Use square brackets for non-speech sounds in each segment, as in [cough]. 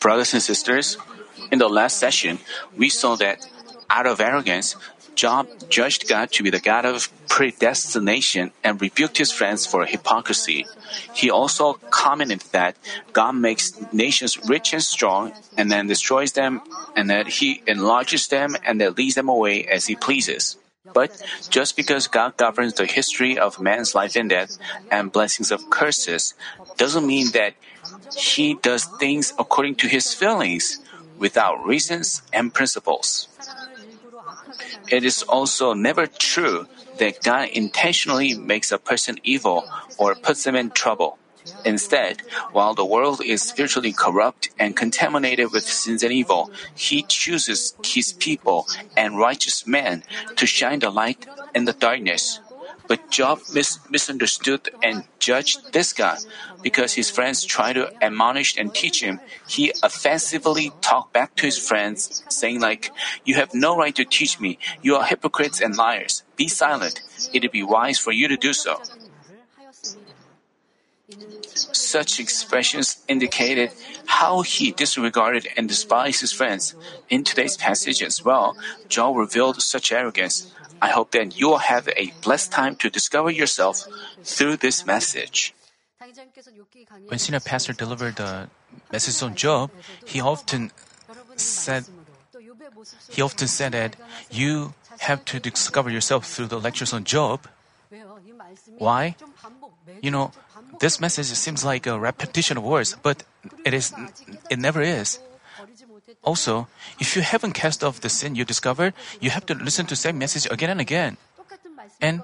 Brothers and sisters, in the last session, we saw that out of arrogance, Job judged God to be the God of predestination and rebuked his friends for hypocrisy. He also commented that God makes nations rich and strong and then destroys them, and that he enlarges them and then leads them away as he pleases. But just because God governs the history of man's life and death and blessings of curses doesn't mean that he does things according to his feelings without reasons and principles. It is also never true that God intentionally makes a person evil or puts them in trouble. Instead, while the world is spiritually corrupt and contaminated with sins and evil, He chooses His people and righteous men to shine the light in the darkness. But Job mis- misunderstood and judged this God. Because his friends tried to admonish and teach him, he offensively talked back to his friends, saying like, You have no right to teach me. You are hypocrites and liars. Be silent. It'd be wise for you to do so. Such expressions indicated how he disregarded and despised his friends. In today's passage as well, Job revealed such arrogance. I hope that you will have a blessed time to discover yourself through this message. When senior pastor delivered the message on Job, he often said he often said that you have to discover yourself through the lectures on Job. Why? You know, this message seems like a repetition of words, but it is it never is. Also, if you haven't cast off the sin you discovered, you have to listen to same message again and again. And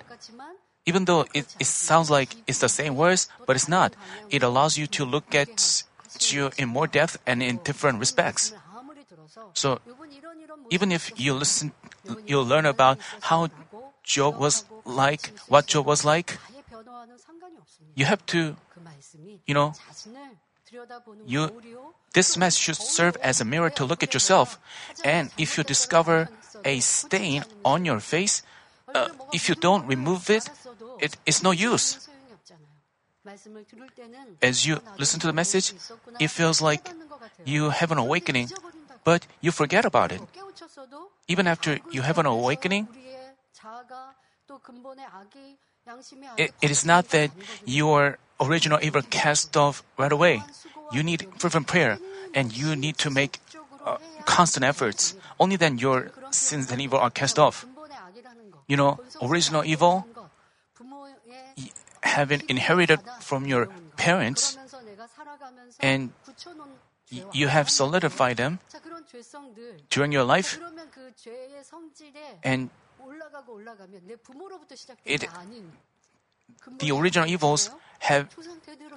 even though it, it sounds like it's the same words, but it's not. It allows you to look at you in more depth and in different respects. So, even if you listen, you'll learn about how Job was like, what Job was like, you have to, you know, you, this mess should serve as a mirror to look at yourself. And if you discover a stain on your face, uh, if you don't remove it, it is no use. As you listen to the message, it feels like you have an awakening, but you forget about it. Even after you have an awakening, it, it is not that your original evil cast off right away. You need fervent prayer and you need to make uh, constant efforts. Only then your sins and evil are cast off. You know, original evil having inherited from your parents and you have solidified them during your life and it, the original evils have,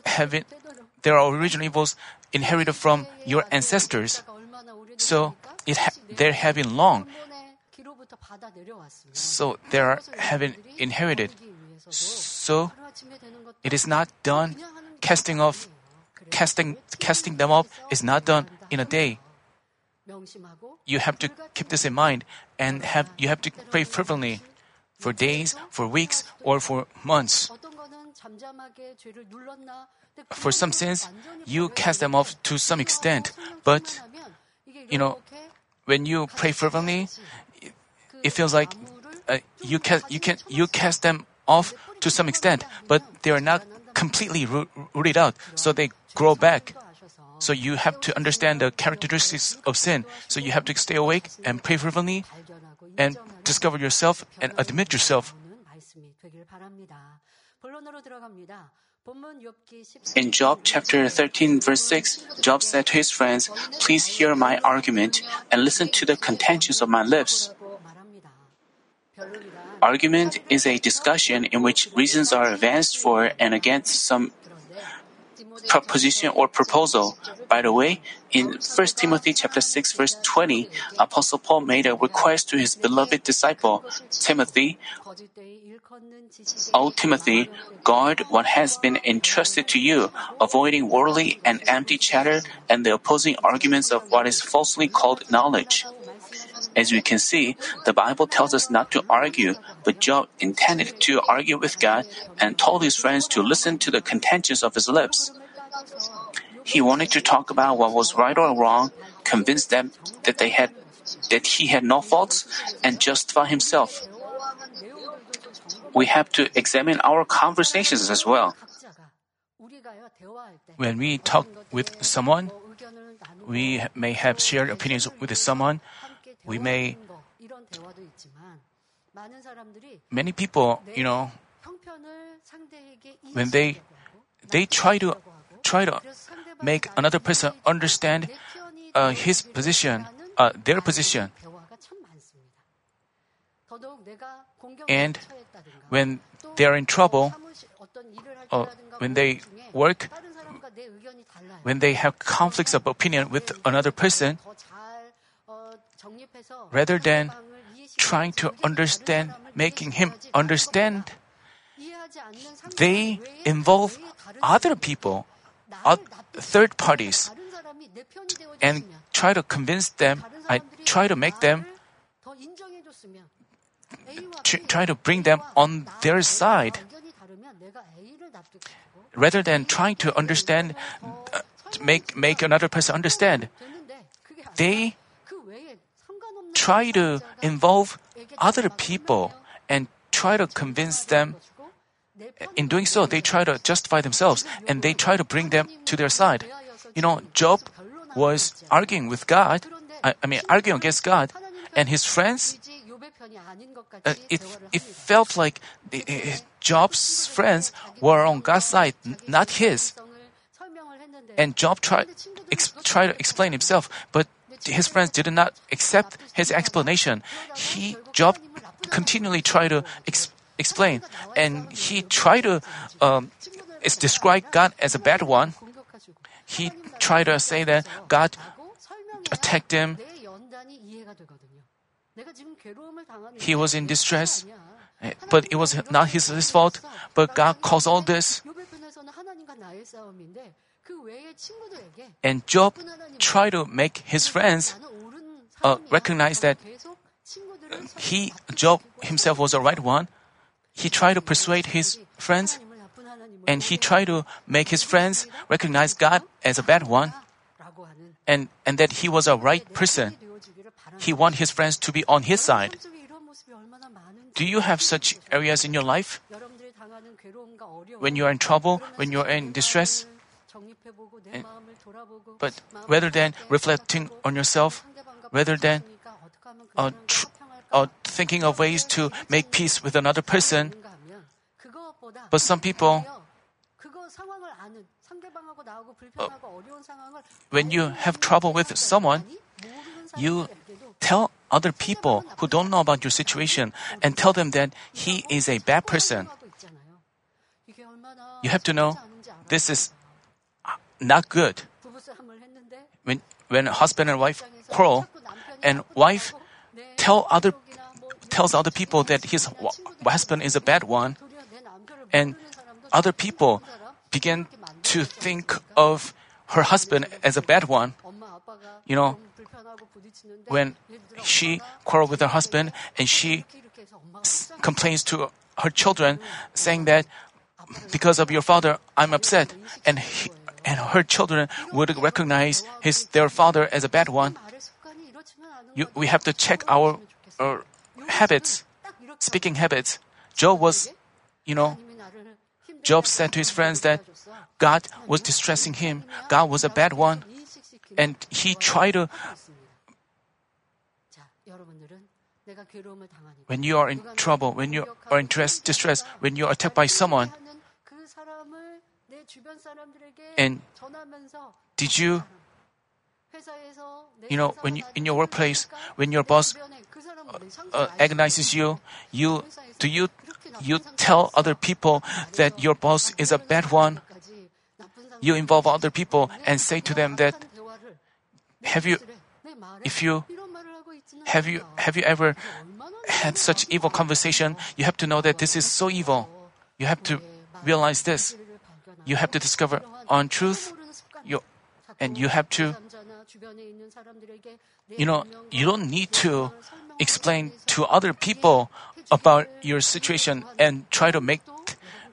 have it, there are original evils inherited from your ancestors. So it ha- they're having long. So they are having inherited. So it is not done casting off casting casting them off is not done in a day. You have to keep this in mind and have you have to pray fervently for days, for weeks, or for months. For some sins, you cast them off to some extent, but you know, when you pray fervently, it feels like uh, you cast you can you cast them off to some extent, but they are not completely rooted out, so they grow back. So you have to understand the characteristics of sin. So you have to stay awake and pray fervently and discover yourself and admit yourself. In Job chapter 13, verse 6, Job said to his friends, Please hear my argument and listen to the contentions of my lips. Argument is a discussion in which reasons are advanced for and against some proposition or proposal. By the way, in 1 Timothy chapter 6 verse 20, Apostle Paul made a request to his beloved disciple, Timothy, O Timothy, guard what has been entrusted to you, avoiding worldly and empty chatter and the opposing arguments of what is falsely called knowledge. As we can see, the Bible tells us not to argue, but Job intended to argue with God and told his friends to listen to the contentions of his lips. He wanted to talk about what was right or wrong, convince them that they had that he had no faults, and justify himself. We have to examine our conversations as well. When we talk with someone, we may have shared opinions with someone. We may many people, you know, when they they try to try to make another person understand uh, his position, uh, their position. And when they are in trouble, uh, when they work, when they have conflicts of opinion with another person, rather than trying to understand, making him understand, they involve other people, third parties, and try to convince them, I try to make them, try to bring them on their side. Rather than trying to understand, uh, make, make another person understand, they try to involve other people and try to convince them. In doing so, they try to justify themselves and they try to bring them to their side. You know, Job was arguing with God, I, I mean, arguing against God, and his friends, uh, it, it felt like Job's friends were on God's side, not his. And Job tried, ex, tried to explain himself, but his friends did not accept his explanation. He, Job, continually tried to ex, explain, and he tried to um, describe God as a bad one. He tried to say that God attacked him. He was in distress, but it was not his, his fault. But God caused all this. And Job tried to make his friends uh, recognize that he, Job himself was the right one. He tried to persuade his friends and he tried to make his friends recognize God as a bad one and, and that he was a right person. He wanted his friends to be on his side. Do you have such areas in your life? When you are in trouble, when you are in distress? And, but rather than reflecting on yourself, rather than uh, tr- uh, thinking of ways to make peace with another person, but some people, uh, when you have trouble with someone, you tell other people who don't know about your situation and tell them that he is a bad person. You have to know this is not good. When when husband and wife quarrel, and wife tell other tells other people that his husband is a bad one, and other people begin to think of her husband as a bad one. You know, when she quarrel with her husband and she complains to her children, saying that because of your father, I'm upset, and he, and her children would recognize his their father as a bad one. You, we have to check our, our habits, speaking habits. Job was, you know, Job said to his friends that God was distressing him. God was a bad one. And he tried to. When you are in trouble, when you are in distress, when you are attacked by someone, and did you, you know, when you, in your workplace, when your boss uh, uh, agonizes you, you do you you tell other people that your boss is a bad one? You involve other people and say to them that have you if you have you have you ever had such evil conversation? You have to know that this is so evil. You have to realize this. you have to discover on truth, you, and you have to, you know, you don't need to explain to other people about your situation and try to make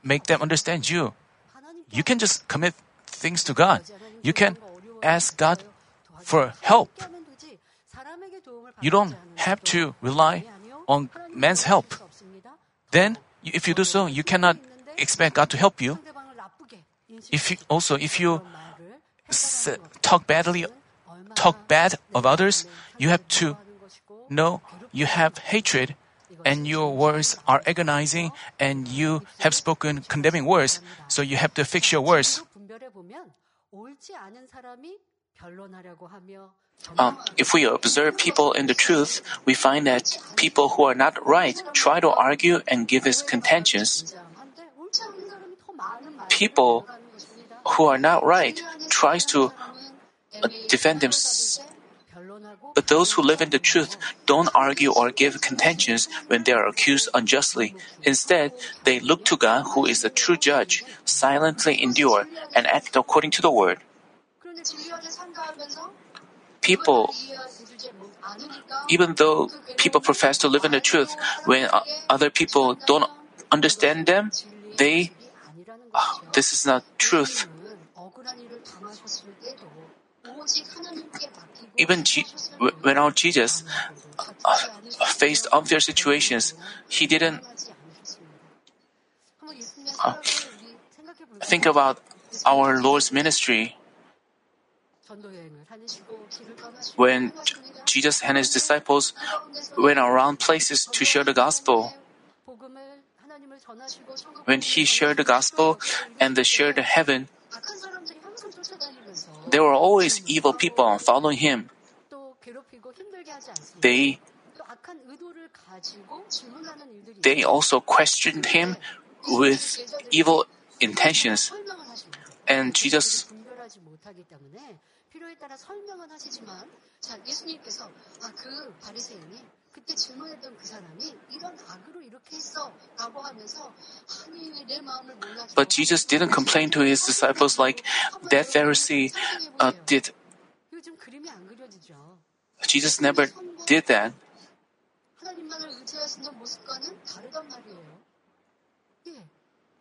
make them understand you. You can just commit things to God. You can ask God for help. You don't have to rely on man's help. Then, if you do so, you cannot expect God to help you. If you, also, if you talk badly, talk bad of others, you have to know you have hatred and your words are agonizing and you have spoken condemning words, so you have to fix your words. Um, if we observe people in the truth, we find that people who are not right try to argue and give us contentions. People who are not right tries to defend themselves. But those who live in the truth don't argue or give contentions when they are accused unjustly. Instead, they look to God who is the true judge, silently endure, and act according to the word. People, even though people profess to live in the truth, when other people don't understand them, they, oh, this is not truth. Even when our Jesus uh, faced unfair situations, he didn't uh, think about our Lord's ministry. When Jesus and his disciples went around places to share the gospel, when he shared the gospel and they shared the heaven, there were always evil people following him. They they also questioned him with evil intentions. And Jesus 그때 질문했던 그 사람이 이런 악으로 이렇게 했어 라고 하면서 아니 왜내 마음을 몰라줘 But Jesus didn't complain to his disciples like that Pharisee uh, did. 요즘 그림이 안 그려지죠. Jesus never did that. 하나님만을 의지하시는 모습과는 다르단 말이에요. 예,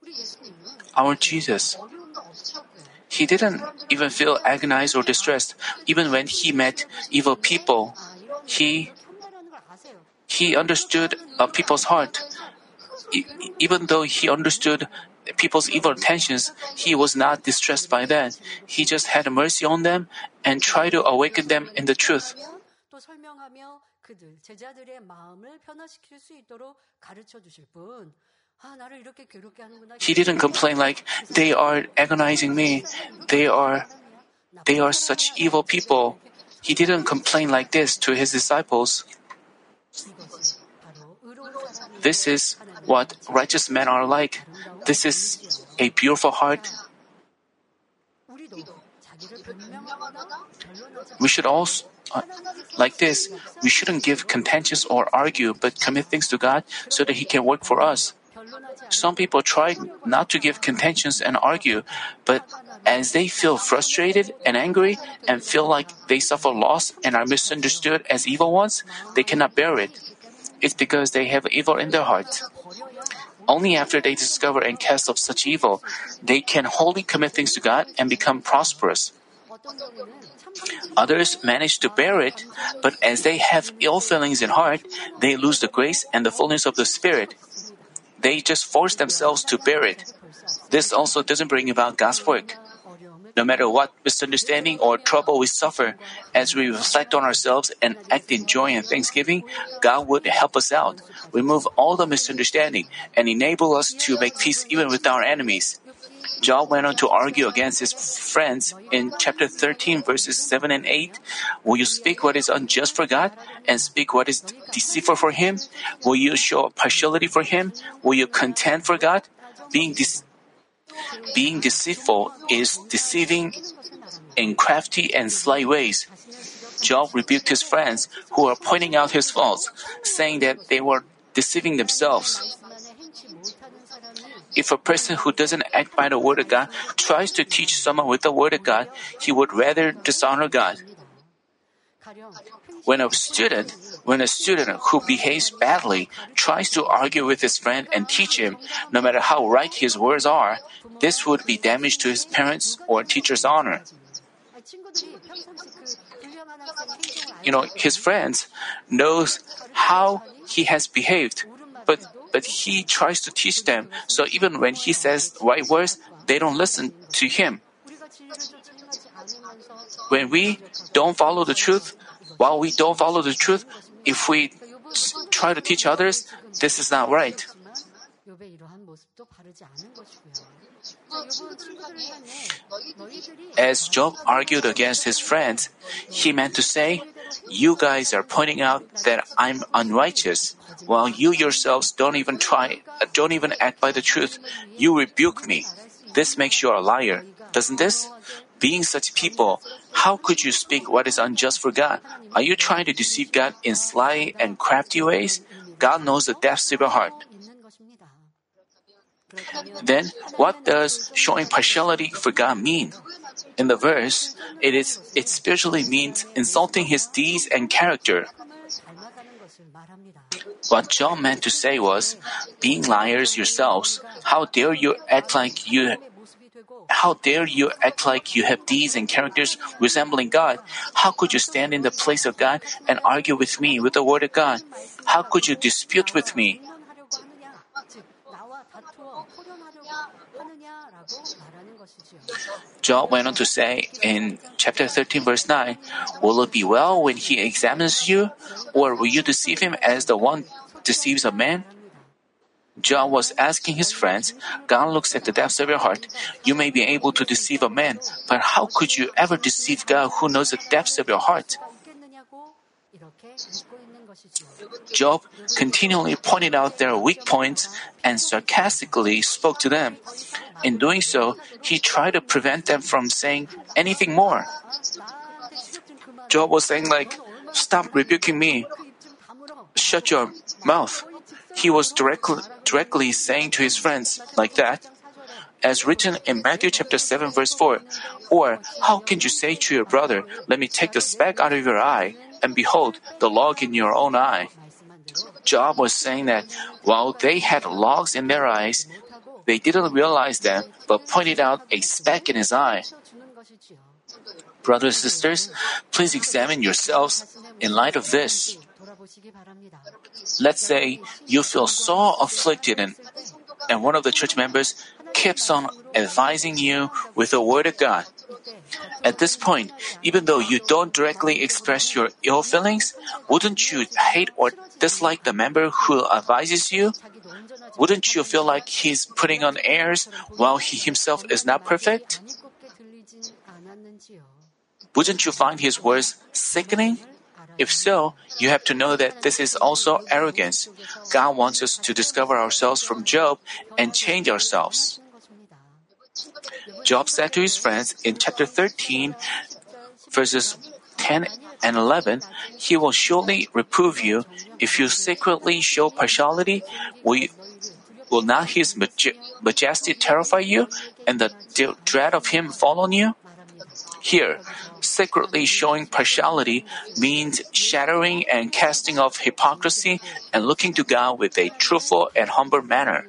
우리 예수님은 Our Jesus He didn't even feel agonized or distressed even when he met evil people. He he understood uh, people's heart. E- even though he understood people's evil intentions, he was not distressed by that. He just had mercy on them and tried to awaken them in the truth. He didn't complain like they are agonizing me. They are they are such evil people. He didn't complain like this to his disciples. This is what righteous men are like. This is a beautiful heart. We should also, uh, like this, we shouldn't give contentious or argue, but commit things to God so that He can work for us. Some people try not to give contentions and argue, but as they feel frustrated and angry and feel like they suffer loss and are misunderstood as evil ones, they cannot bear it. It's because they have evil in their heart. Only after they discover and cast off such evil, they can wholly commit things to God and become prosperous. Others manage to bear it, but as they have ill feelings in heart, they lose the grace and the fullness of the Spirit. They just force themselves to bear it. This also doesn't bring about God's work. No matter what misunderstanding or trouble we suffer, as we reflect on ourselves and act in joy and thanksgiving, God would help us out, remove all the misunderstanding, and enable us to make peace even with our enemies. Job went on to argue against his friends in chapter 13, verses 7 and 8. Will you speak what is unjust for God and speak what is deceitful for Him? Will you show partiality for Him? Will you contend for God? Being de- being deceitful is deceiving in crafty and sly ways. Job rebuked his friends who were pointing out his faults, saying that they were deceiving themselves. If a person who doesn't act by the word of God tries to teach someone with the word of God, he would rather dishonor God. When a student, when a student who behaves badly tries to argue with his friend and teach him, no matter how right his words are, this would be damage to his parents' or teacher's honor. You know, his friends knows how he has behaved, but but he tries to teach them. So even when he says right words, they don't listen to him. When we don't follow the truth, while we don't follow the truth, if we try to teach others, this is not right. As Job argued against his friends, he meant to say, You guys are pointing out that I'm unrighteous, while you yourselves don't even try, don't even act by the truth. You rebuke me. This makes you a liar, doesn't this? Being such people, how could you speak what is unjust for God? Are you trying to deceive God in sly and crafty ways? God knows the depths of your heart. Then, what does showing partiality for God mean? In the verse, it is it spiritually means insulting his deeds and character. What Job meant to say was, being liars yourselves, how dare you act like you how dare you act like you have deeds and characters resembling God? How could you stand in the place of God and argue with me with the word of God? How could you dispute with me? Job went on to say in chapter 13, verse 9, Will it be well when he examines you, or will you deceive him as the one deceives a man? Job was asking his friends, God looks at the depths of your heart. You may be able to deceive a man, but how could you ever deceive God who knows the depths of your heart? Job continually pointed out their weak points and sarcastically spoke to them. In doing so, he tried to prevent them from saying anything more. Job was saying like, stop rebuking me. Shut your mouth. He was directly, directly saying to his friends like that. As written in Matthew chapter 7 verse 4, or how can you say to your brother, let me take the speck out of your eye, and behold, the log in your own eye? Job was saying that while they had logs in their eyes, they didn't realize them, but pointed out a speck in his eye. Brothers and sisters, please examine yourselves in light of this. Let's say you feel so afflicted and, and one of the church members keeps on advising you with the word of God. At this point, even though you don't directly express your ill feelings, wouldn't you hate or dislike the member who advises you? Wouldn't you feel like he's putting on airs while he himself is not perfect? Wouldn't you find his words sickening? If so, you have to know that this is also arrogance. God wants us to discover ourselves from Job and change ourselves. Job said to his friends in chapter 13, verses 10 and 11, He will surely reprove you if you secretly show partiality. Will, not His majesty terrify you and the dread of Him fall on you? Here, secretly showing partiality means shattering and casting off hypocrisy and looking to God with a truthful and humble manner.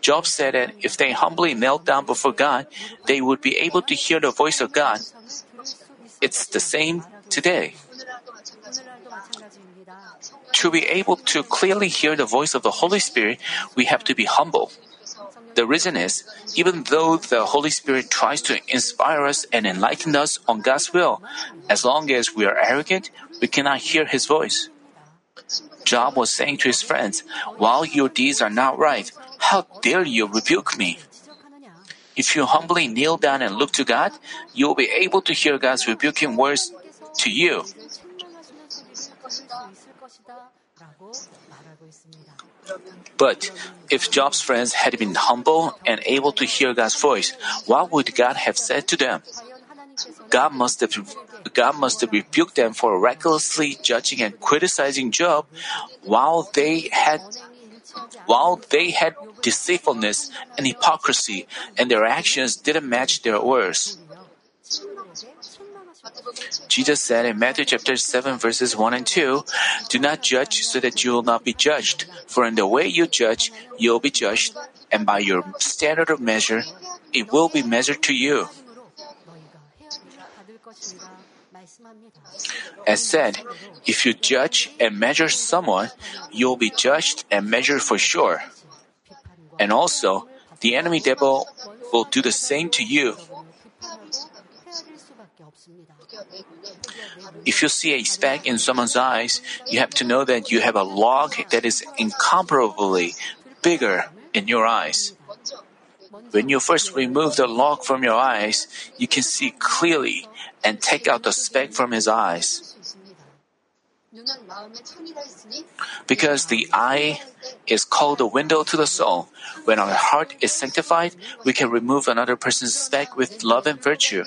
Job said that if they humbly knelt down before God, they would be able to hear the voice of God. It's the same today. To be able to clearly hear the voice of the Holy Spirit, we have to be humble. The reason is, even though the Holy Spirit tries to inspire us and enlighten us on God's will, as long as we are arrogant, we cannot hear His voice. Job was saying to his friends, While your deeds are not right, how dare you rebuke me? If you humbly kneel down and look to God, you will be able to hear God's rebuking words to you. But if Job's friends had been humble and able to hear God's voice, what would God have said to them? God must have God must have rebuked them for recklessly judging and criticizing Job while they had while they had deceitfulness and hypocrisy and their actions didn't match their words. Jesus said in Matthew chapter 7 verses 1 and 2, Do not judge so that you will not be judged, for in the way you judge, you will be judged, and by your standard of measure, it will be measured to you. As said, if you judge and measure someone, you'll be judged and measured for sure. And also, the enemy devil will do the same to you. If you see a speck in someone's eyes, you have to know that you have a log that is incomparably bigger in your eyes. When you first remove the log from your eyes, you can see clearly and take out the speck from his eyes. Because the eye is called the window to the soul. When our heart is sanctified, we can remove another person's speck with love and virtue.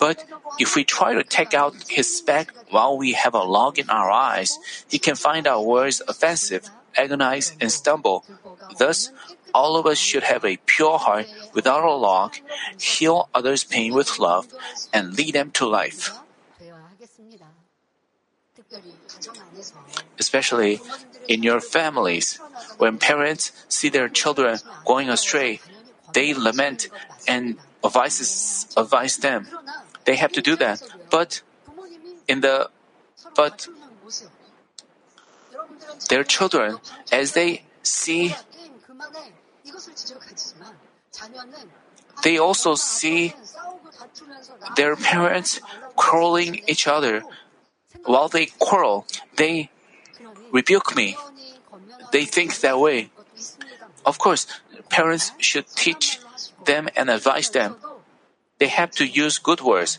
But if we try to take out his speck while we have a log in our eyes, he can find our words offensive, agonize, and stumble. Thus, all of us should have a pure heart without a log, heal others' pain with love, and lead them to life. Especially in your families, when parents see their children going astray, they lament and advise, advise them. They have to do that. But in the but their children, as they see they also see their parents quarreling each other. While they quarrel, they rebuke me. They think that way. Of course, parents should teach them and advise them. They have to use good words.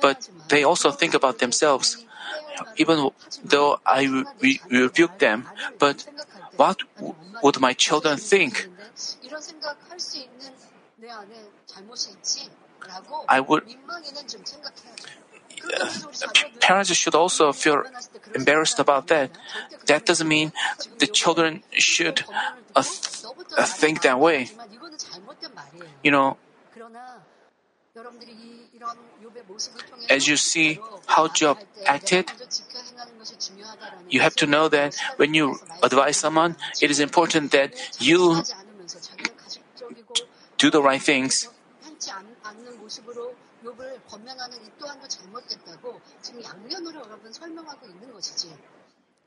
But they also think about themselves. Even though I re- rebuke them, but what would my children think? I would. Parents should also feel embarrassed about that. That doesn't mean the children should uh, th- uh, think that way. You know, as you see how Job acted, you have to know that when you advise someone, it is important that you do the right things.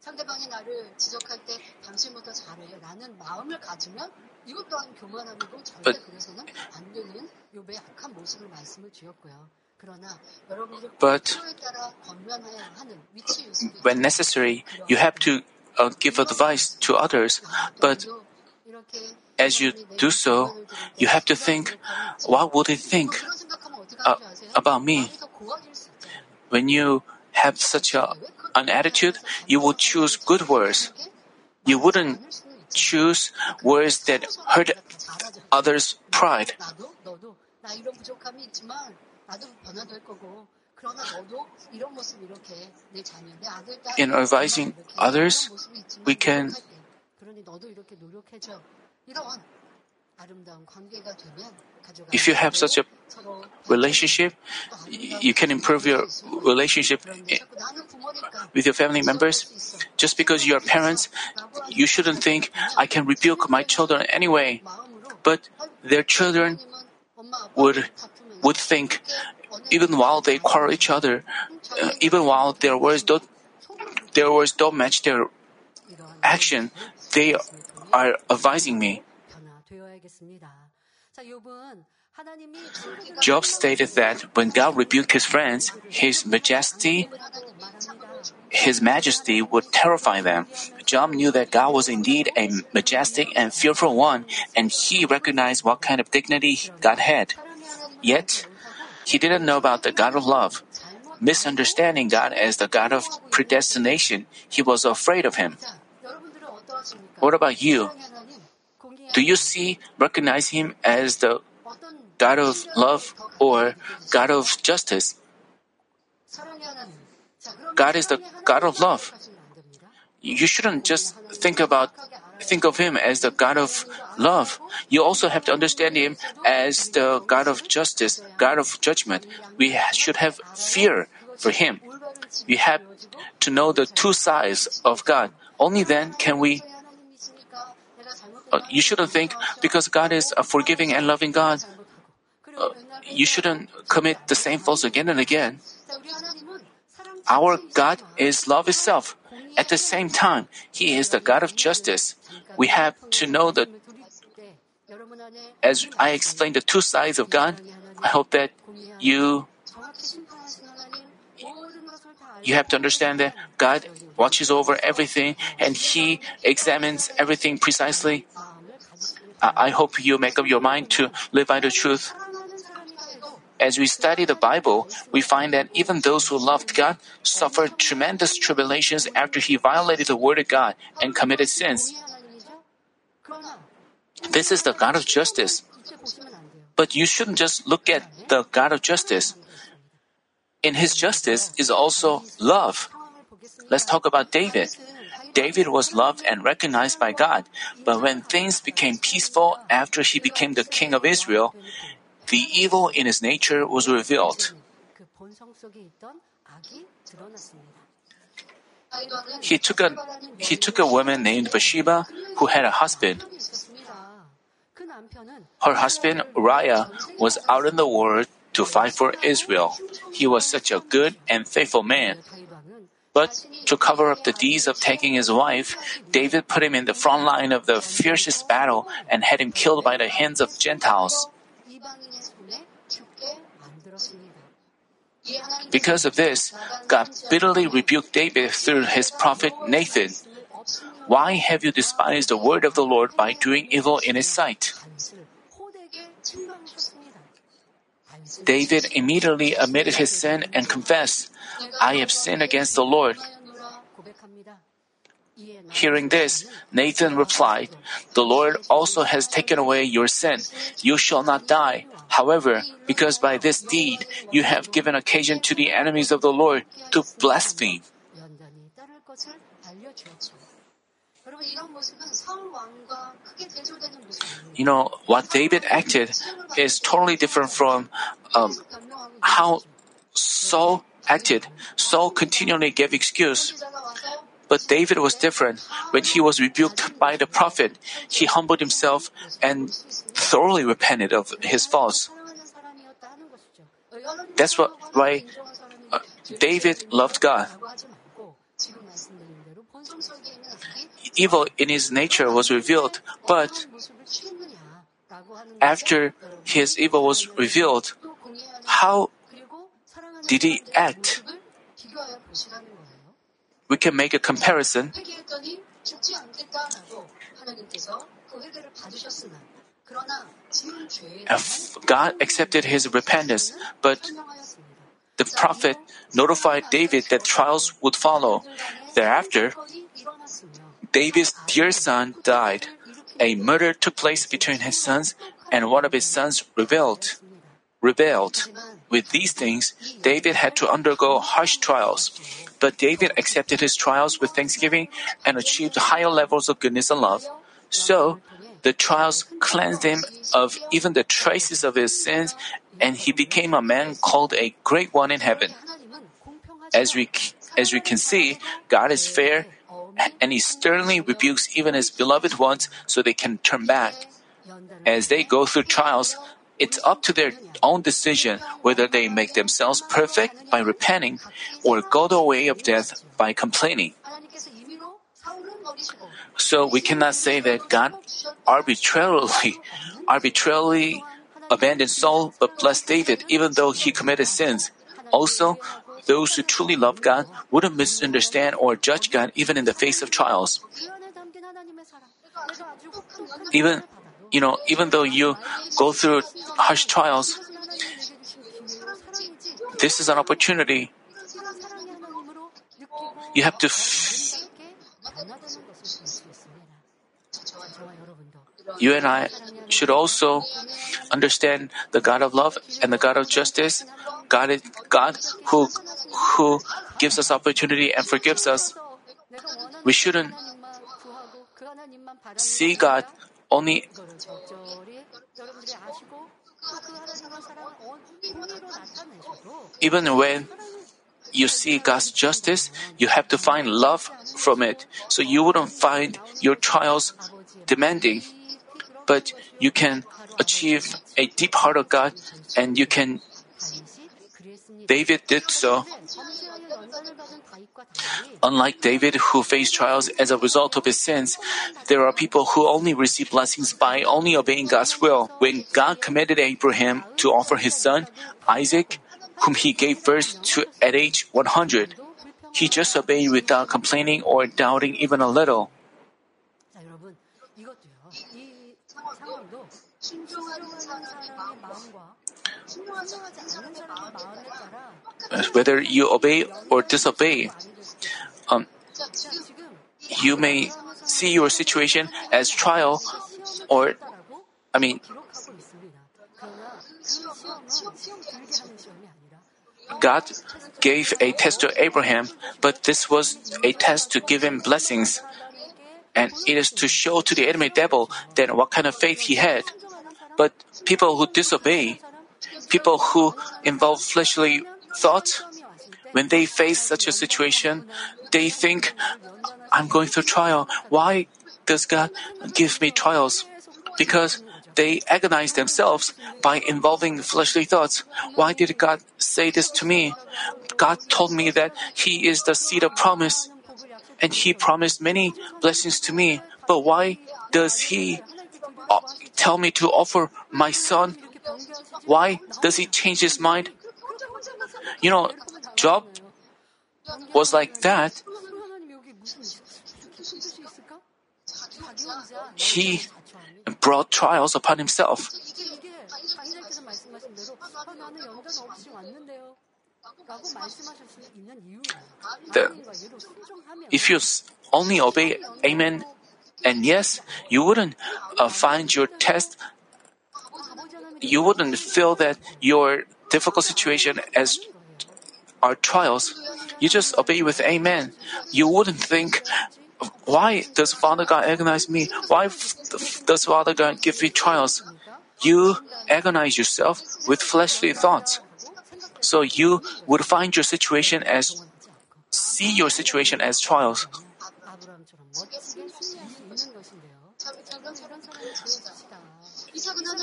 상대방이 나를 지적할 때 당신보다 잘해. 라는 마음을 가지면 이것 또한 교만함이고 절대 그래서는 안 되는 욥의 악한 모습을 말씀을 주었고요. But when necessary, you have to uh, give advice to others. But as you do so, you have to think, what would they think uh, about me? When you have such a, an attitude, you will choose good words. You wouldn't choose words that hurt others' pride. In advising others, we can if you have such a relationship, you can improve your relationship with your family members. Just because you are parents, you shouldn't think, I can rebuke my children anyway. But their children would, would think, even while they quarrel each other, uh, even while their words don't, their words don't match their action, they are advising me. [clears throat] Job stated that when God rebuked his friends, his majesty, his majesty would terrify them. Job knew that God was indeed a majestic and fearful one, and he recognized what kind of dignity God had. Yet, he didn't know about the God of love. Misunderstanding God as the God of predestination, he was afraid of him. What about you? Do you see, recognize him as the God of love or God of justice? God is the God of love. You shouldn't just think about think of him as the God of love. You also have to understand him as the God of justice, God of judgment. We should have fear for him. We have to know the two sides of God. Only then can we you shouldn't think because God is a forgiving and loving God. uh, you shouldn't commit the same faults again and again. Our God is love itself. At the same time, He is the God of justice. We have to know that as I explained the two sides of God, I hope that you you have to understand that God watches over everything and He examines everything precisely. I hope you make up your mind to live by the truth. As we study the Bible, we find that even those who loved God suffered tremendous tribulations after he violated the word of God and committed sins. This is the God of justice. But you shouldn't just look at the God of justice. In his justice is also love. Let's talk about David. David was loved and recognized by God, but when things became peaceful after he became the king of Israel, the evil in his nature was revealed. He took a he took a woman named Bathsheba who had a husband. Her husband Uriah was out in the world to fight for Israel. He was such a good and faithful man. But to cover up the deeds of taking his wife, David put him in the front line of the fiercest battle and had him killed by the hands of Gentiles. Because of this, God bitterly rebuked David through his prophet Nathan. Why have you despised the word of the Lord by doing evil in his sight? David immediately admitted his sin and confessed, I have sinned against the Lord. Hearing this, Nathan replied, The Lord also has taken away your sin. You shall not die. However, because by this deed you have given occasion to the enemies of the Lord to blaspheme. You know, what David acted is totally different from um, how Saul acted. Saul continually gave excuse. But David was different. When he was rebuked by the prophet, he humbled himself and thoroughly repented of his faults. That's what, why uh, David loved God. Evil in his nature was revealed, but after his evil was revealed, how did he act? we can make a comparison. God accepted his repentance, but the prophet notified David that trials would follow. Thereafter, David's dear son died. A murder took place between his sons, and one of his sons rebelled. Rebelled. With these things, David had to undergo harsh trials. But David accepted his trials with thanksgiving and achieved higher levels of goodness and love. So, the trials cleansed him of even the traces of his sins, and he became a man called a great one in heaven. As we, as we can see, God is fair, and he sternly rebukes even his beloved ones so they can turn back. As they go through trials, it's up to their own decision whether they make themselves perfect by repenting or go the way of death by complaining. So we cannot say that God arbitrarily, arbitrarily abandoned Saul but blessed David even though he committed sins. Also, those who truly love God wouldn't misunderstand or judge God even in the face of trials. Even you know, even though you go through harsh trials, this is an opportunity. You have to. F- you and I should also understand the God of love and the God of justice. God is God who who gives us opportunity and forgives us. We shouldn't see God only even when you see God's justice, you have to find love from it. So you wouldn't find your trials demanding, but you can achieve a deep heart of God and you can David did so. Unlike David, who faced trials as a result of his sins, there are people who only receive blessings by only obeying God's will. When God commanded Abraham to offer his son, Isaac, whom he gave birth to at age 100, he just obeyed without complaining or doubting even a little. Whether you obey or disobey, um, you may see your situation as trial or, I mean, God gave a test to Abraham, but this was a test to give him blessings. And it is to show to the enemy devil that what kind of faith he had. But people who disobey, people who involve fleshly thoughts, when they face such a situation, they think, I'm going through trial. Why does God give me trials? Because they agonize themselves by involving fleshly thoughts. Why did God say this to me? God told me that He is the seed of promise, and He promised many blessings to me. But why does He uh, tell me to offer my son? Why does He change His mind? You know, Job was like that. He brought trials upon himself. The, if you only obey Amen and yes, you wouldn't uh, find your test, you wouldn't feel that your difficult situation as are trials. You just obey with Amen. You wouldn't think why does Father God agonize me? Why does Father God give me trials? You agonize yourself with fleshly thoughts. So you would find your situation as, see your situation as trials.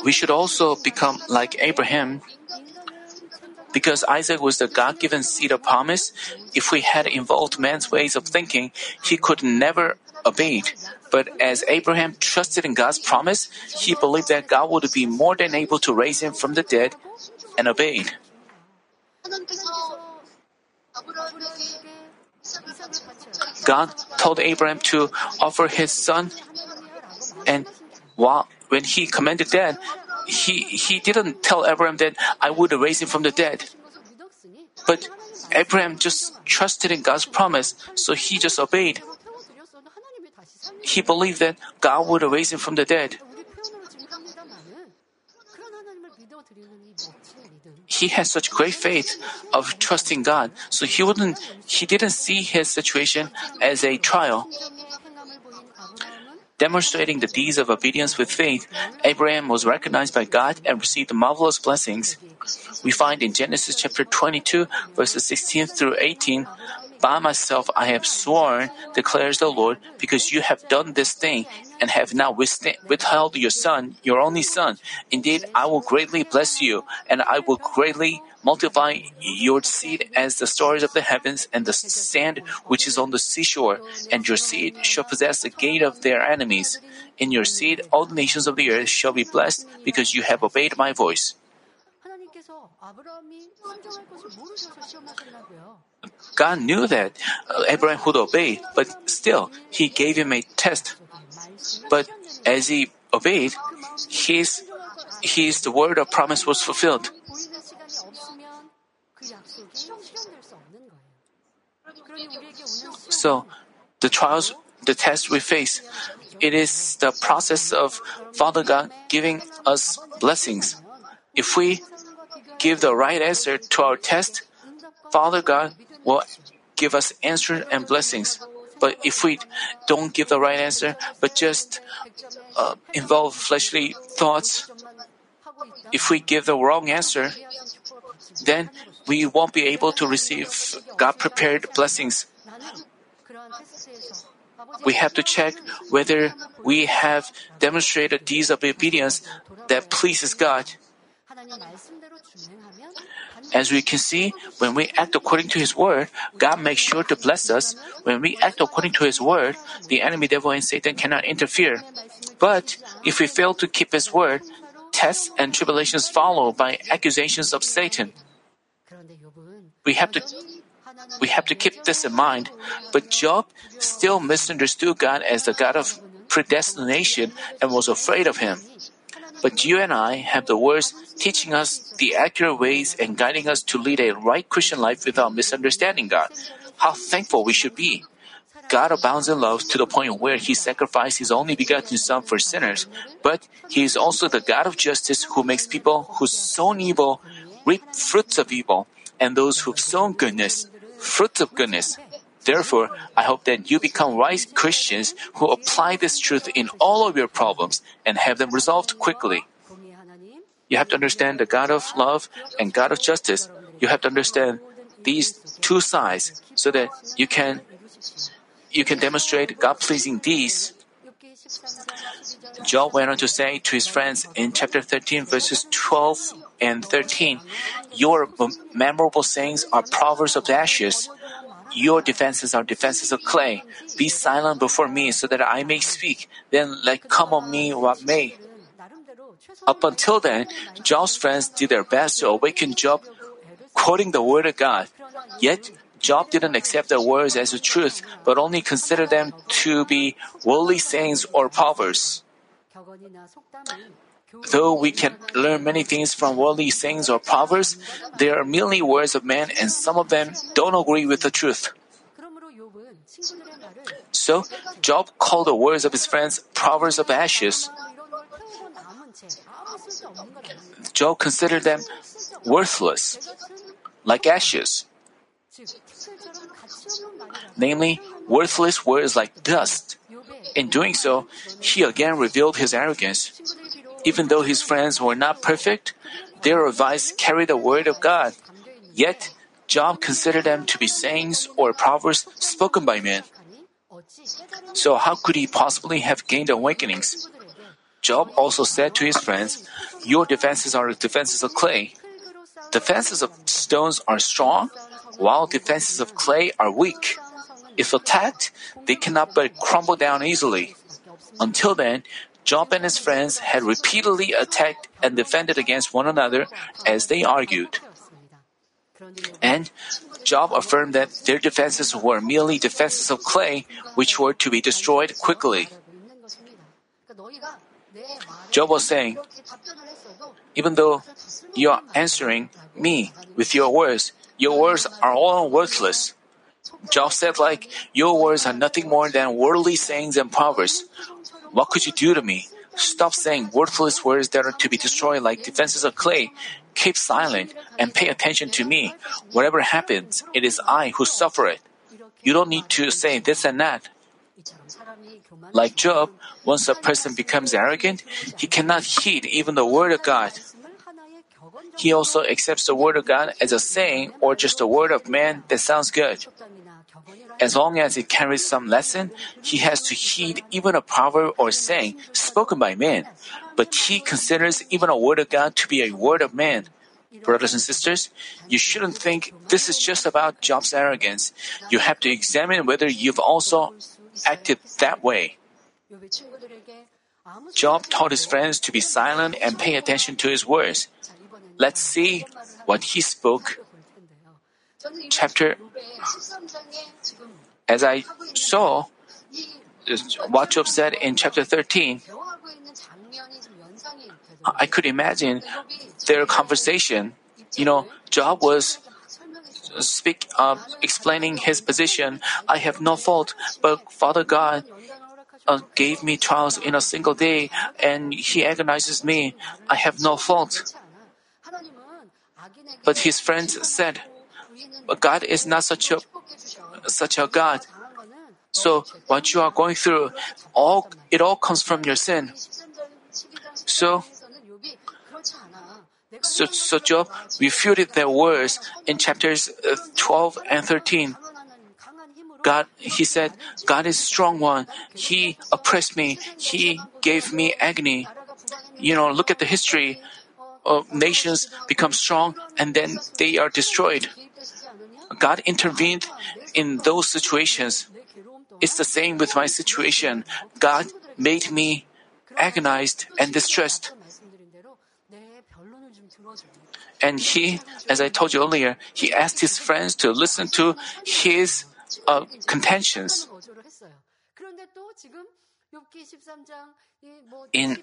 We should also become like Abraham because Isaac was the God given seed of promise, if we had involved man's ways of thinking, he could never obey. But as Abraham trusted in God's promise, he believed that God would be more than able to raise him from the dead and obeyed. God told Abraham to offer his son, and while, when he commanded that, he, he didn't tell Abraham that I would raise him from the dead. But Abraham just trusted in God's promise, so he just obeyed. He believed that God would raise him from the dead. He had such great faith of trusting God, so he wouldn't he didn't see his situation as a trial. Demonstrating the deeds of obedience with faith, Abraham was recognized by God and received marvelous blessings. We find in Genesis chapter 22, verses 16 through 18, by myself I have sworn, declares the Lord, because you have done this thing and have not withheld your son, your only son. Indeed, I will greatly bless you, and I will greatly multiply your seed as the stars of the heavens and the sand which is on the seashore, and your seed shall possess the gate of their enemies. In your seed, all the nations of the earth shall be blessed, because you have obeyed my voice. God knew that uh, Abraham would obey, but still, He gave him a test. But as he obeyed, his, his the word of promise was fulfilled. So, the trials, the tests we face, it is the process of Father God giving us blessings. If we give the right answer to our test, Father God will give us answers and blessings. But if we don't give the right answer, but just uh, involve fleshly thoughts, if we give the wrong answer, then we won't be able to receive God prepared blessings. we have to check whether we have demonstrated deeds of obedience that pleases God. As we can see, when we act according to His word, God makes sure to bless us. When we act according to His word, the enemy devil and Satan cannot interfere. But if we fail to keep His word, tests and tribulations follow by accusations of Satan. We have to we have to keep this in mind. But Job still misunderstood God as the God of predestination and was afraid of him. But you and I have the words teaching us the accurate ways and guiding us to lead a right Christian life without misunderstanding God. How thankful we should be. God abounds in love to the point where He sacrificed His only begotten Son for sinners, but He is also the God of justice who makes people who sown evil reap fruits of evil, and those who've sown goodness, fruits of goodness. Therefore, I hope that you become wise Christians who apply this truth in all of your problems and have them resolved quickly. You have to understand the God of love and God of justice. You have to understand these two sides so that you can you can demonstrate God-pleasing deeds. Job went on to say to his friends in chapter 13 verses 12 and 13, Your memorable sayings are proverbs of ashes. Your defenses are defenses of clay. Be silent before me so that I may speak. Then let come on me what may. Up until then, Job's friends did their best to awaken Job, quoting the word of God. Yet, Job didn't accept their words as the truth, but only considered them to be worldly sayings or proverbs. Though we can learn many things from worldly sayings or proverbs, they are merely words of men and some of them don't agree with the truth. So, Job called the words of his friends proverbs of ashes. Job considered them worthless, like ashes. Namely, worthless words like dust. In doing so, he again revealed his arrogance. Even though his friends were not perfect, their advice carried the word of God. Yet, Job considered them to be sayings or proverbs spoken by men. So, how could he possibly have gained awakenings? Job also said to his friends, Your defenses are defenses of clay. Defenses of stones are strong, while defenses of clay are weak. If attacked, they cannot but crumble down easily. Until then, Job and his friends had repeatedly attacked and defended against one another as they argued. And Job affirmed that their defenses were merely defenses of clay, which were to be destroyed quickly. Job was saying, Even though you are answering me with your words, your words are all worthless. Job said, like, Your words are nothing more than worldly sayings and proverbs. What could you do to me? Stop saying worthless words that are to be destroyed like defenses of clay. Keep silent and pay attention to me. Whatever happens, it is I who suffer it. You don't need to say this and that. Like Job, once a person becomes arrogant, he cannot heed even the word of God. He also accepts the word of God as a saying or just a word of man that sounds good. As long as it carries some lesson, he has to heed even a proverb or saying spoken by man. But he considers even a word of God to be a word of man. Brothers and sisters, you shouldn't think this is just about Job's arrogance. You have to examine whether you've also acted that way. Job taught his friends to be silent and pay attention to his words. Let's see what he spoke. Chapter as I saw what Job said in chapter 13, I could imagine their conversation. You know, Job was speak uh, explaining his position. I have no fault, but Father God uh, gave me trials in a single day, and He agonizes me. I have no fault. But his friends said, God is not such a such a God. So what you are going through, all it all comes from your sin. So, so, so Job refuted their words in chapters uh, 12 and 13. God, he said, God is strong one. He oppressed me. He gave me agony. You know, look at the history of nations become strong and then they are destroyed. God intervened in those situations. It's the same with my situation. God made me agonized and distressed. And he, as I told you earlier, he asked his friends to listen to his uh, contentions. In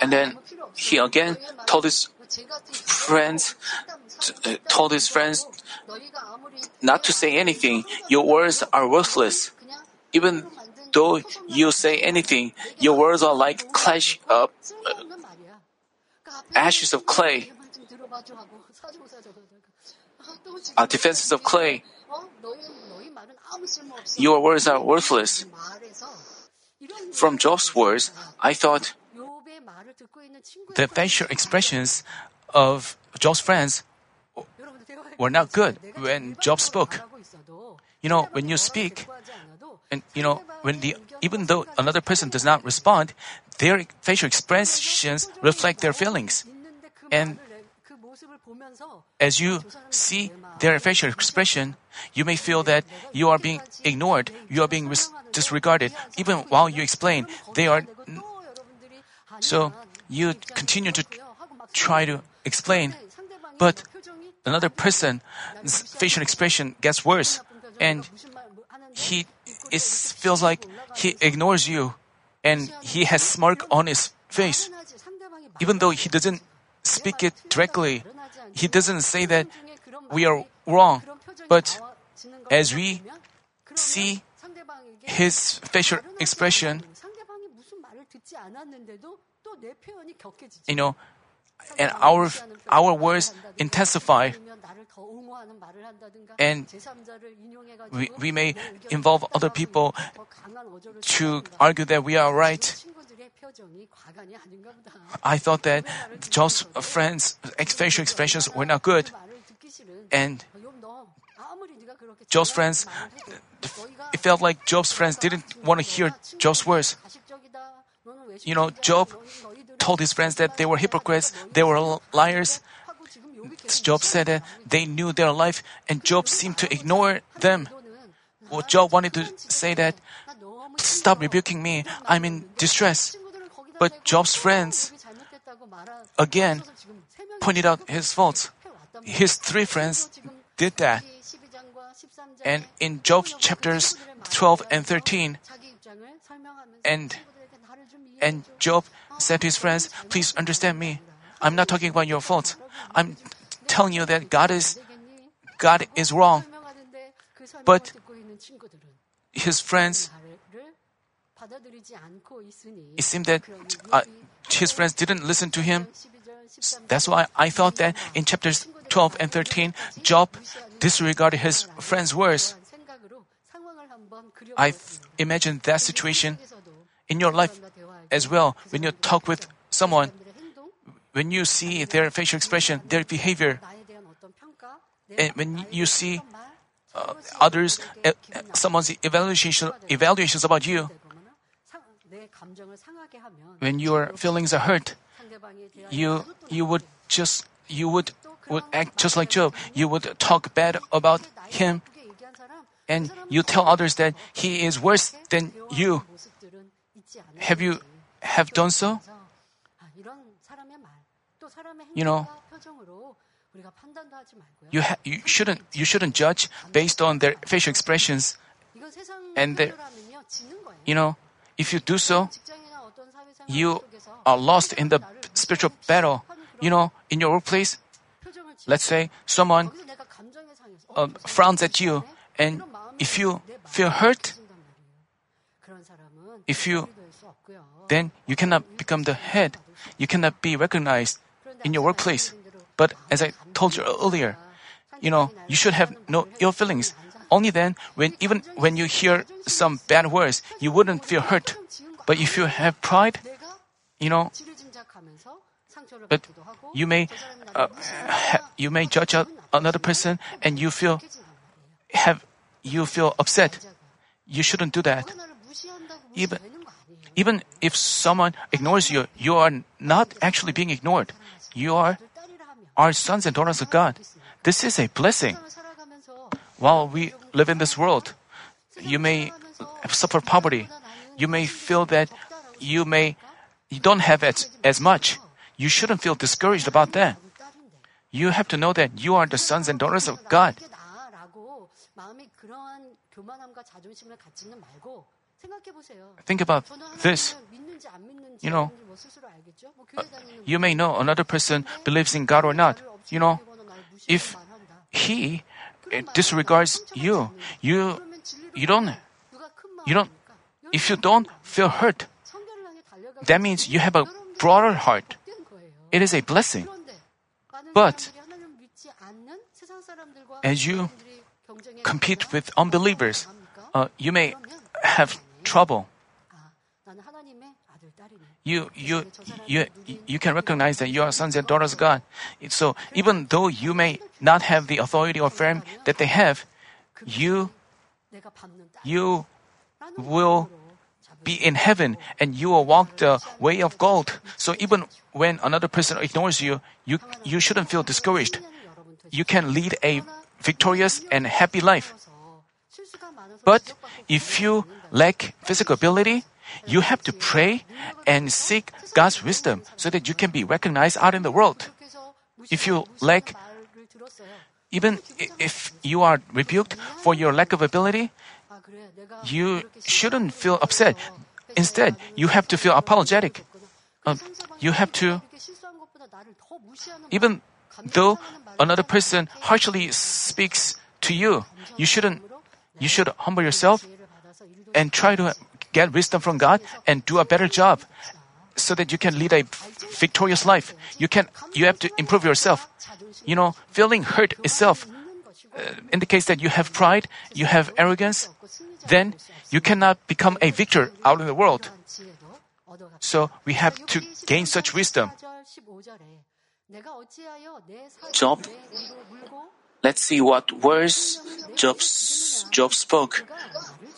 and then he again told his friends, uh, told his friends not to say anything. Your words are worthless. Even though you say anything, your words are like clash, uh, ashes of clay, uh, defenses of clay. Your words are worthless. From Job's words, I thought the facial expressions of Job's friends were not good when Job spoke. You know, when you speak, and you know, when the even though another person does not respond, their facial expressions reflect their feelings. And as you see their facial expression, you may feel that you are being ignored, you are being disregarded. Even while you explain, they are. So you continue to try to explain, but another person's facial expression gets worse, and he it feels like he ignores you, and he has smirk on his face, even though he doesn't speak it directly. He doesn't say that we are wrong, but as we see his facial expression, you know, and our our words intensify, and we, we may involve other people to argue that we are right. I thought that Job's friends' facial expressions were not good, and Job's friends, it felt like Job's friends didn't want to hear Job's words. You know, Job told his friends that they were hypocrites, they were liars. Job said that they knew their life, and Job seemed to ignore them. Well, Job wanted to say that, stop rebuking me, I'm in distress. But Job's friends, again, pointed out his faults. His three friends did that. And in Job chapters 12 and 13, and and Job said to his friends, Please understand me. I'm not talking about your faults. I'm telling you that God is God is wrong. But his friends it seemed that uh, his friends didn't listen to him. That's why I thought that in chapters 12 and 13, Job disregarded his friends' words. I imagine that situation in your life as well when you talk with someone. When you see their facial expression, their behavior, and when you see uh, others, uh, someone's evaluation, evaluations about you, when your feelings are hurt, you you would just you would would act just like Job. You would talk bad about him, and you tell others that he is worse than you. Have you have done so? You know, you ha- you shouldn't you shouldn't judge based on their facial expressions, and their, you know, if you do so, you are lost in the spiritual battle. You know, in your workplace, let's say someone uh, frowns at you, and if you feel hurt, if you then you cannot become the head. You cannot be recognized in your workplace. But as I told you earlier, you know, you should have no ill feelings. Only then, when even when you hear some bad words, you wouldn't feel hurt. But if you have pride, you know, But you may uh, ha- you may judge another person and you feel have you feel upset. You shouldn't do that. Even even if someone ignores you, you are not actually being ignored. You are our sons and daughters of God. This is a blessing. While we live in this world, you may suffer poverty. You may feel that you may you don't have as, as much. You shouldn't feel discouraged about that. You have to know that you are the sons and daughters of God. Think about this. You know, uh, you may know another person believes in God or not. You know, if he disregards you, you you don't you don't if you don't feel hurt, that means you have a broader heart. It is a blessing. But as you compete with unbelievers, uh, you may have trouble. You, you, you, you can recognize that you are sons and daughters of God. So even though you may not have the authority or fame that they have, you, you will be in heaven and you will walk the way of gold. So even when another person ignores you, you, you shouldn't feel discouraged. You can lead a victorious and happy life. But if you lack physical ability, you have to pray and seek God's wisdom so that you can be recognized out in the world. If you lack, even if you are rebuked for your lack of ability, you shouldn't feel upset. Instead, you have to feel apologetic. Uh, you have to, even though another person harshly speaks to you, you shouldn't, you should humble yourself and try to get wisdom from God and do a better job so that you can lead a victorious life. You can, you have to improve yourself. You know, feeling hurt itself uh, indicates that you have pride, you have arrogance, then you cannot become a victor out in the world. So we have to gain such wisdom. Job, let's see what words Job, Job spoke.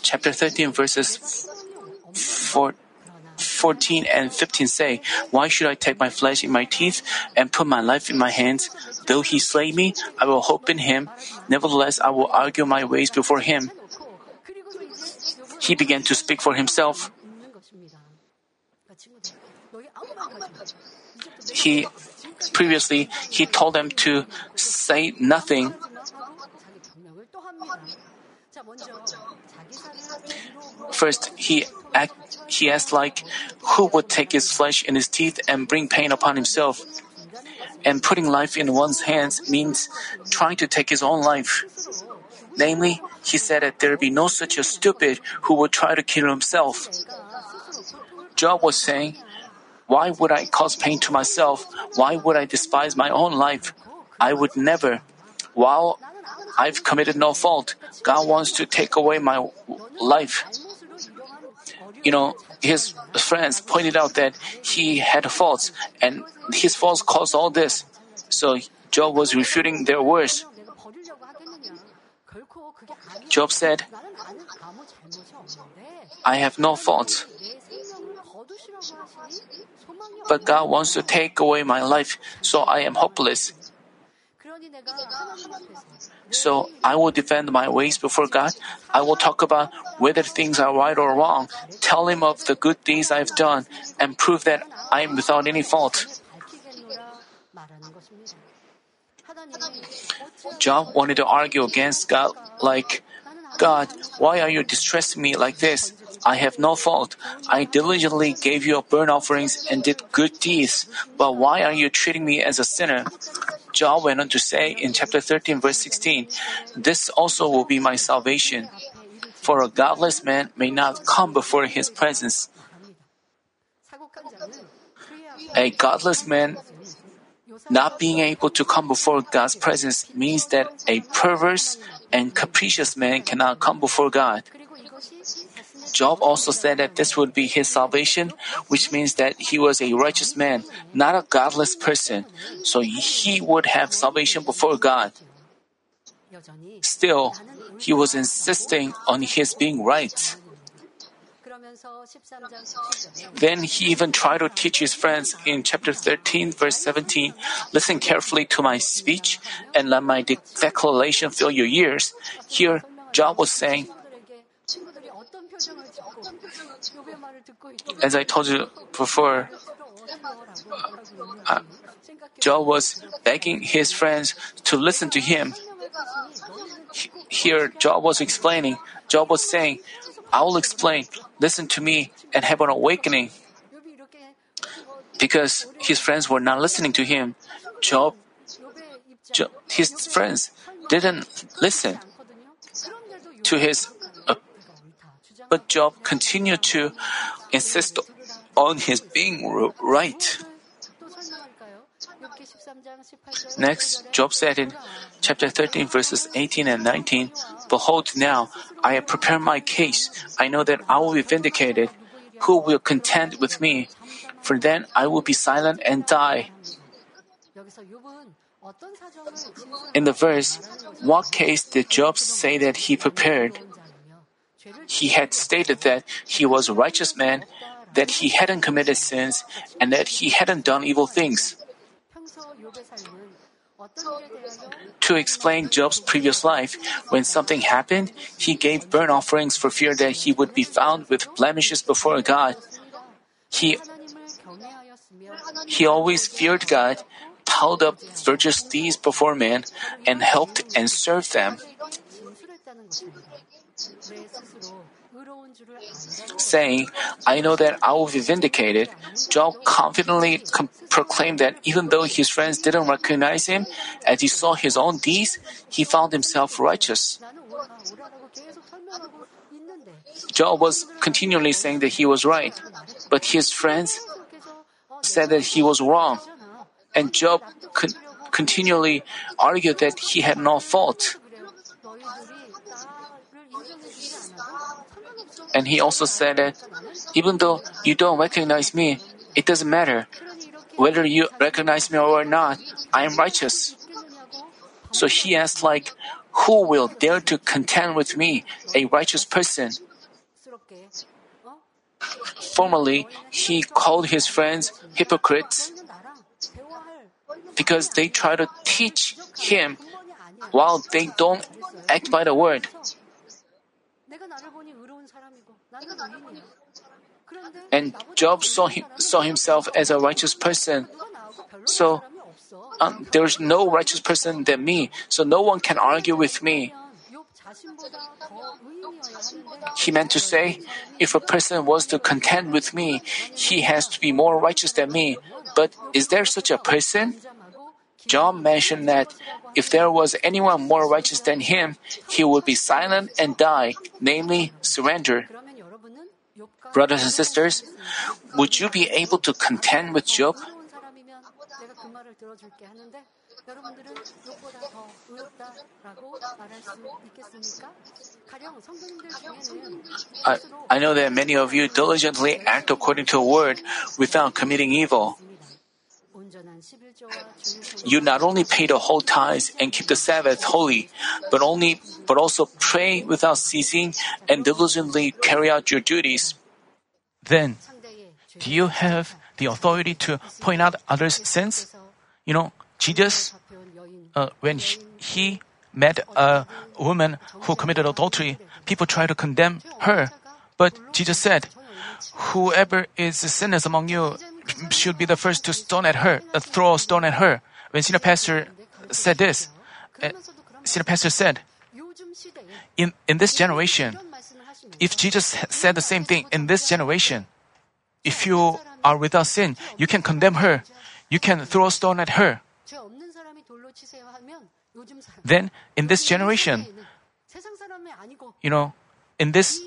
Chapter 13, verses 4, 14 and 15 say, Why should I take my flesh in my teeth and put my life in my hands? Though he slay me, I will hope in him. Nevertheless, I will argue my ways before him. He began to speak for himself. He previously he told them to say nothing. First, he act, he asked like, who would take his flesh in his teeth and bring pain upon himself? And putting life in one's hands means trying to take his own life. Namely, he said that there be no such a stupid who would try to kill himself. Job was saying, Why would I cause pain to myself? Why would I despise my own life? I would never. While I've committed no fault, God wants to take away my life. You know, his friends pointed out that he had faults, and his faults caused all this. So Job was refuting their words. Job said, I have no faults. But God wants to take away my life, so I am hopeless. So I will defend my ways before God. I will talk about whether things are right or wrong, tell Him of the good things I've done, and prove that I am without any fault. Job wanted to argue against God like, God, why are you distressing me like this? I have no fault. I diligently gave you burnt offerings and did good deeds, but why are you treating me as a sinner? Job went on to say in chapter 13, verse 16, This also will be my salvation. For a godless man may not come before his presence. A godless man not being able to come before God's presence means that a perverse and capricious man cannot come before God. Job also said that this would be his salvation, which means that he was a righteous man, not a godless person, so he would have salvation before God. Still, he was insisting on his being right. Then he even tried to teach his friends in chapter 13, verse 17 Listen carefully to my speech and let my declaration fill your ears. Here, Job was saying, As I told you before, uh, Job was begging his friends to listen to him. Here, Job was explaining, Job was saying, I will explain, listen to me, and have an awakening. Because his friends were not listening to him, Job, Job his friends didn't listen to his. Uh, but Job continued to insist on his being right. Next, Job said in chapter 13, verses 18 and 19, Behold, now I have prepared my case. I know that I will be vindicated. Who will contend with me? For then I will be silent and die. In the verse, what case did Job say that he prepared? He had stated that he was a righteous man, that he hadn't committed sins, and that he hadn't done evil things. To explain Job's previous life, when something happened, he gave burnt offerings for fear that he would be found with blemishes before God. He, he always feared God, piled up virtuous deeds before men, and helped and served them saying, I know that I will be vindicated, Job confidently com- proclaimed that even though his friends didn't recognize him, as he saw his own deeds, he found himself righteous. Job was continually saying that he was right, but his friends said that he was wrong. And Job con- continually argued that he had no fault. And he also said that even though you don't recognize me, it doesn't matter. Whether you recognize me or not, I am righteous. So he asked like, who will dare to contend with me, a righteous person? Formerly, he called his friends hypocrites because they try to teach him while they don't act by the word. And Job saw, him, saw himself as a righteous person. So um, there's no righteous person than me, so no one can argue with me. He meant to say, if a person was to contend with me, he has to be more righteous than me. But is there such a person? Job mentioned that if there was anyone more righteous than him, he would be silent and die, namely, surrender. Brothers and sisters, would you be able to contend with Job? I, I know that many of you diligently act according to a word without committing evil. You not only pay the whole tithes and keep the Sabbath holy, but only but also pray without ceasing and diligently carry out your duties. Then, do you have the authority to point out others' sins? You know, Jesus, uh, when he, he met a woman who committed adultery, people tried to condemn her. But Jesus said, Whoever is sinless among you should be the first to stone at her, uh, throw a stone at her. When senior pastor said this, uh, senior pastor said, in, in this generation, if Jesus said the same thing in this generation, if you are without sin, you can condemn her. You can throw a stone at her. Then, in this generation, you know, in this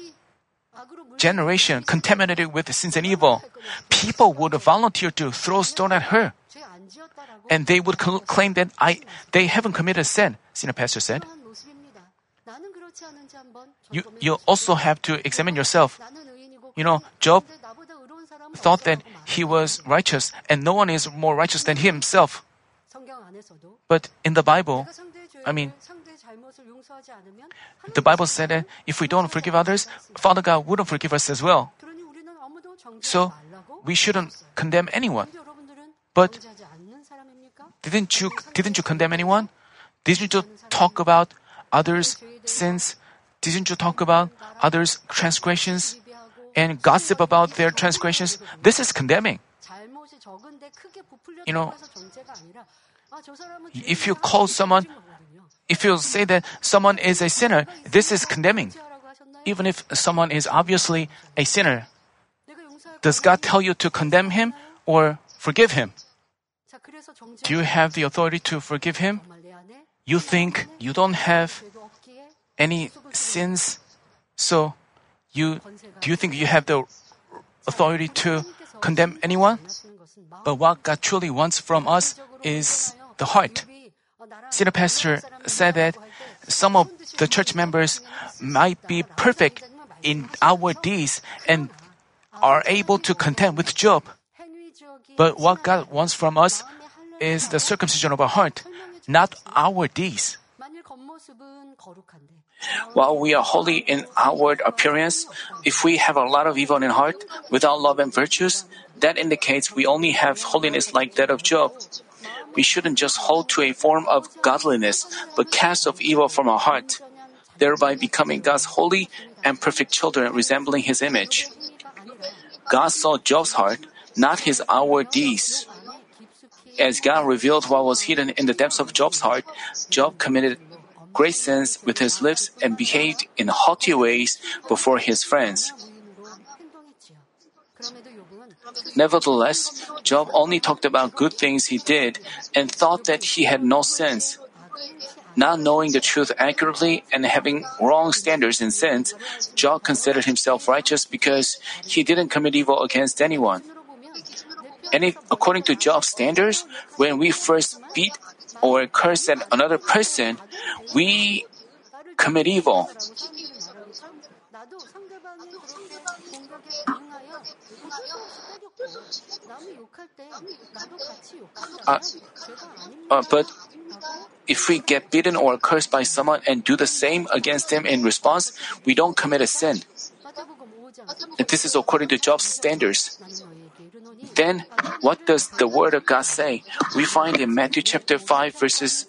generation contaminated with sins and evil, people would volunteer to throw stone at her. And they would cl- claim that I, they haven't committed sin, senior pastor said. you, you also have to examine yourself. You know, Job thought that he was righteous and no one is more righteous than himself. But in the Bible, I mean, the Bible said that if we don't forgive others, Father God wouldn't forgive us as well. So we shouldn't condemn anyone. But didn't you didn't you condemn anyone? Didn't you talk about others' sins? Didn't you talk about others' transgressions and gossip about their transgressions? This is condemning. You know, if you call someone, if you say that someone is a sinner, this is condemning. Even if someone is obviously a sinner, does God tell you to condemn him or forgive him? Do you have the authority to forgive him? You think you don't have any sins, so you do you think you have the authority to condemn anyone? But what God truly wants from us is the heart. Senior pastor said that some of the church members might be perfect in our deeds and are able to contend with Job. But what God wants from us is the circumcision of our heart, not our deeds. While we are holy in outward appearance, if we have a lot of evil in heart without love and virtues, that indicates we only have holiness like that of Job. We shouldn't just hold to a form of godliness, but cast off evil from our heart, thereby becoming God's holy and perfect children resembling His image. God saw Job's heart, not his outward deeds. As God revealed what was hidden in the depths of Job's heart, Job committed great sins with his lips and behaved in haughty ways before his friends. Nevertheless, Job only talked about good things he did and thought that he had no sins. Not knowing the truth accurately and having wrong standards in sins, Job considered himself righteous because he didn't commit evil against anyone. And if, according to Job's standards, when we first beat or curse at another person, we commit evil. Uh, uh, but if we get beaten or cursed by someone and do the same against them in response, we don't commit a sin. This is according to Job's standards. Then, what does the Word of God say? We find in Matthew chapter 5, verses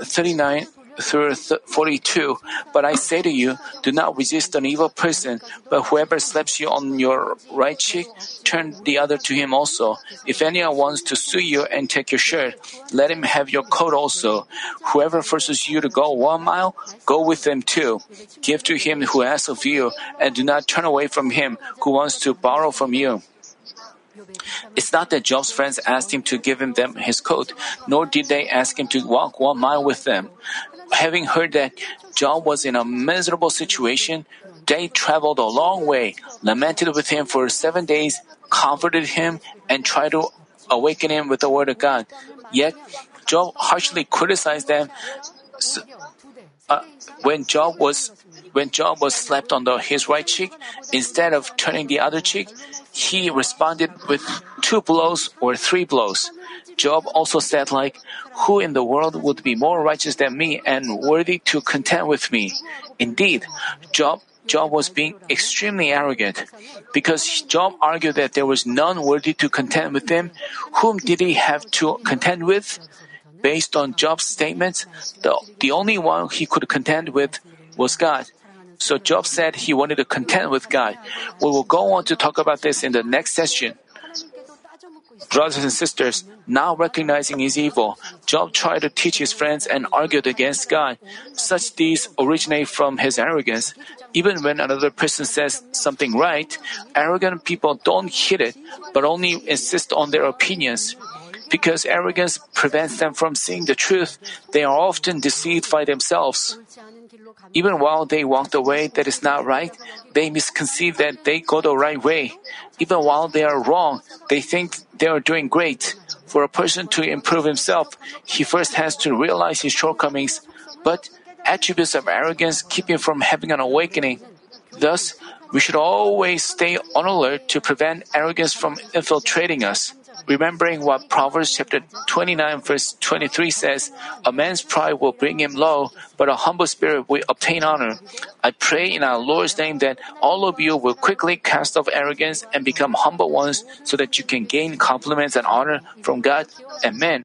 39 through 42. But I say to you, do not resist an evil person, but whoever slaps you on your right cheek, turn the other to him also. If anyone wants to sue you and take your shirt, let him have your coat also. Whoever forces you to go one mile, go with them too. Give to him who asks of you, and do not turn away from him who wants to borrow from you. It's not that Job's friends asked him to give him them his coat, nor did they ask him to walk one mile with them having heard that Job was in a miserable situation, they traveled a long way, lamented with him for seven days, comforted him, and tried to awaken him with the word of God. Yet, Job harshly criticized them. Uh, when Job was when Job was slapped on the, his right cheek, instead of turning the other cheek, he responded with two blows or three blows. Job also said like, who in the world would be more righteous than me and worthy to contend with me? Indeed, Job Job was being extremely arrogant. Because Job argued that there was none worthy to contend with him, whom did he have to contend with? Based on Job's statements, the, the only one he could contend with was God. So Job said he wanted to contend with God. We will go on to talk about this in the next session. Brothers and sisters, now recognizing his evil, Job tried to teach his friends and argued against God. Such deeds originate from his arrogance. Even when another person says something right, arrogant people don't hit it, but only insist on their opinions. Because arrogance prevents them from seeing the truth, they are often deceived by themselves. Even while they walk the way that is not right, they misconceive that they go the right way. Even while they are wrong, they think they are doing great. For a person to improve himself, he first has to realize his shortcomings. But attributes of arrogance keep him from having an awakening. Thus, we should always stay on alert to prevent arrogance from infiltrating us. Remembering what Proverbs chapter 29 verse 23 says, a man's pride will bring him low, but a humble spirit will obtain honor. I pray in our Lord's name that all of you will quickly cast off arrogance and become humble ones so that you can gain compliments and honor from God and men.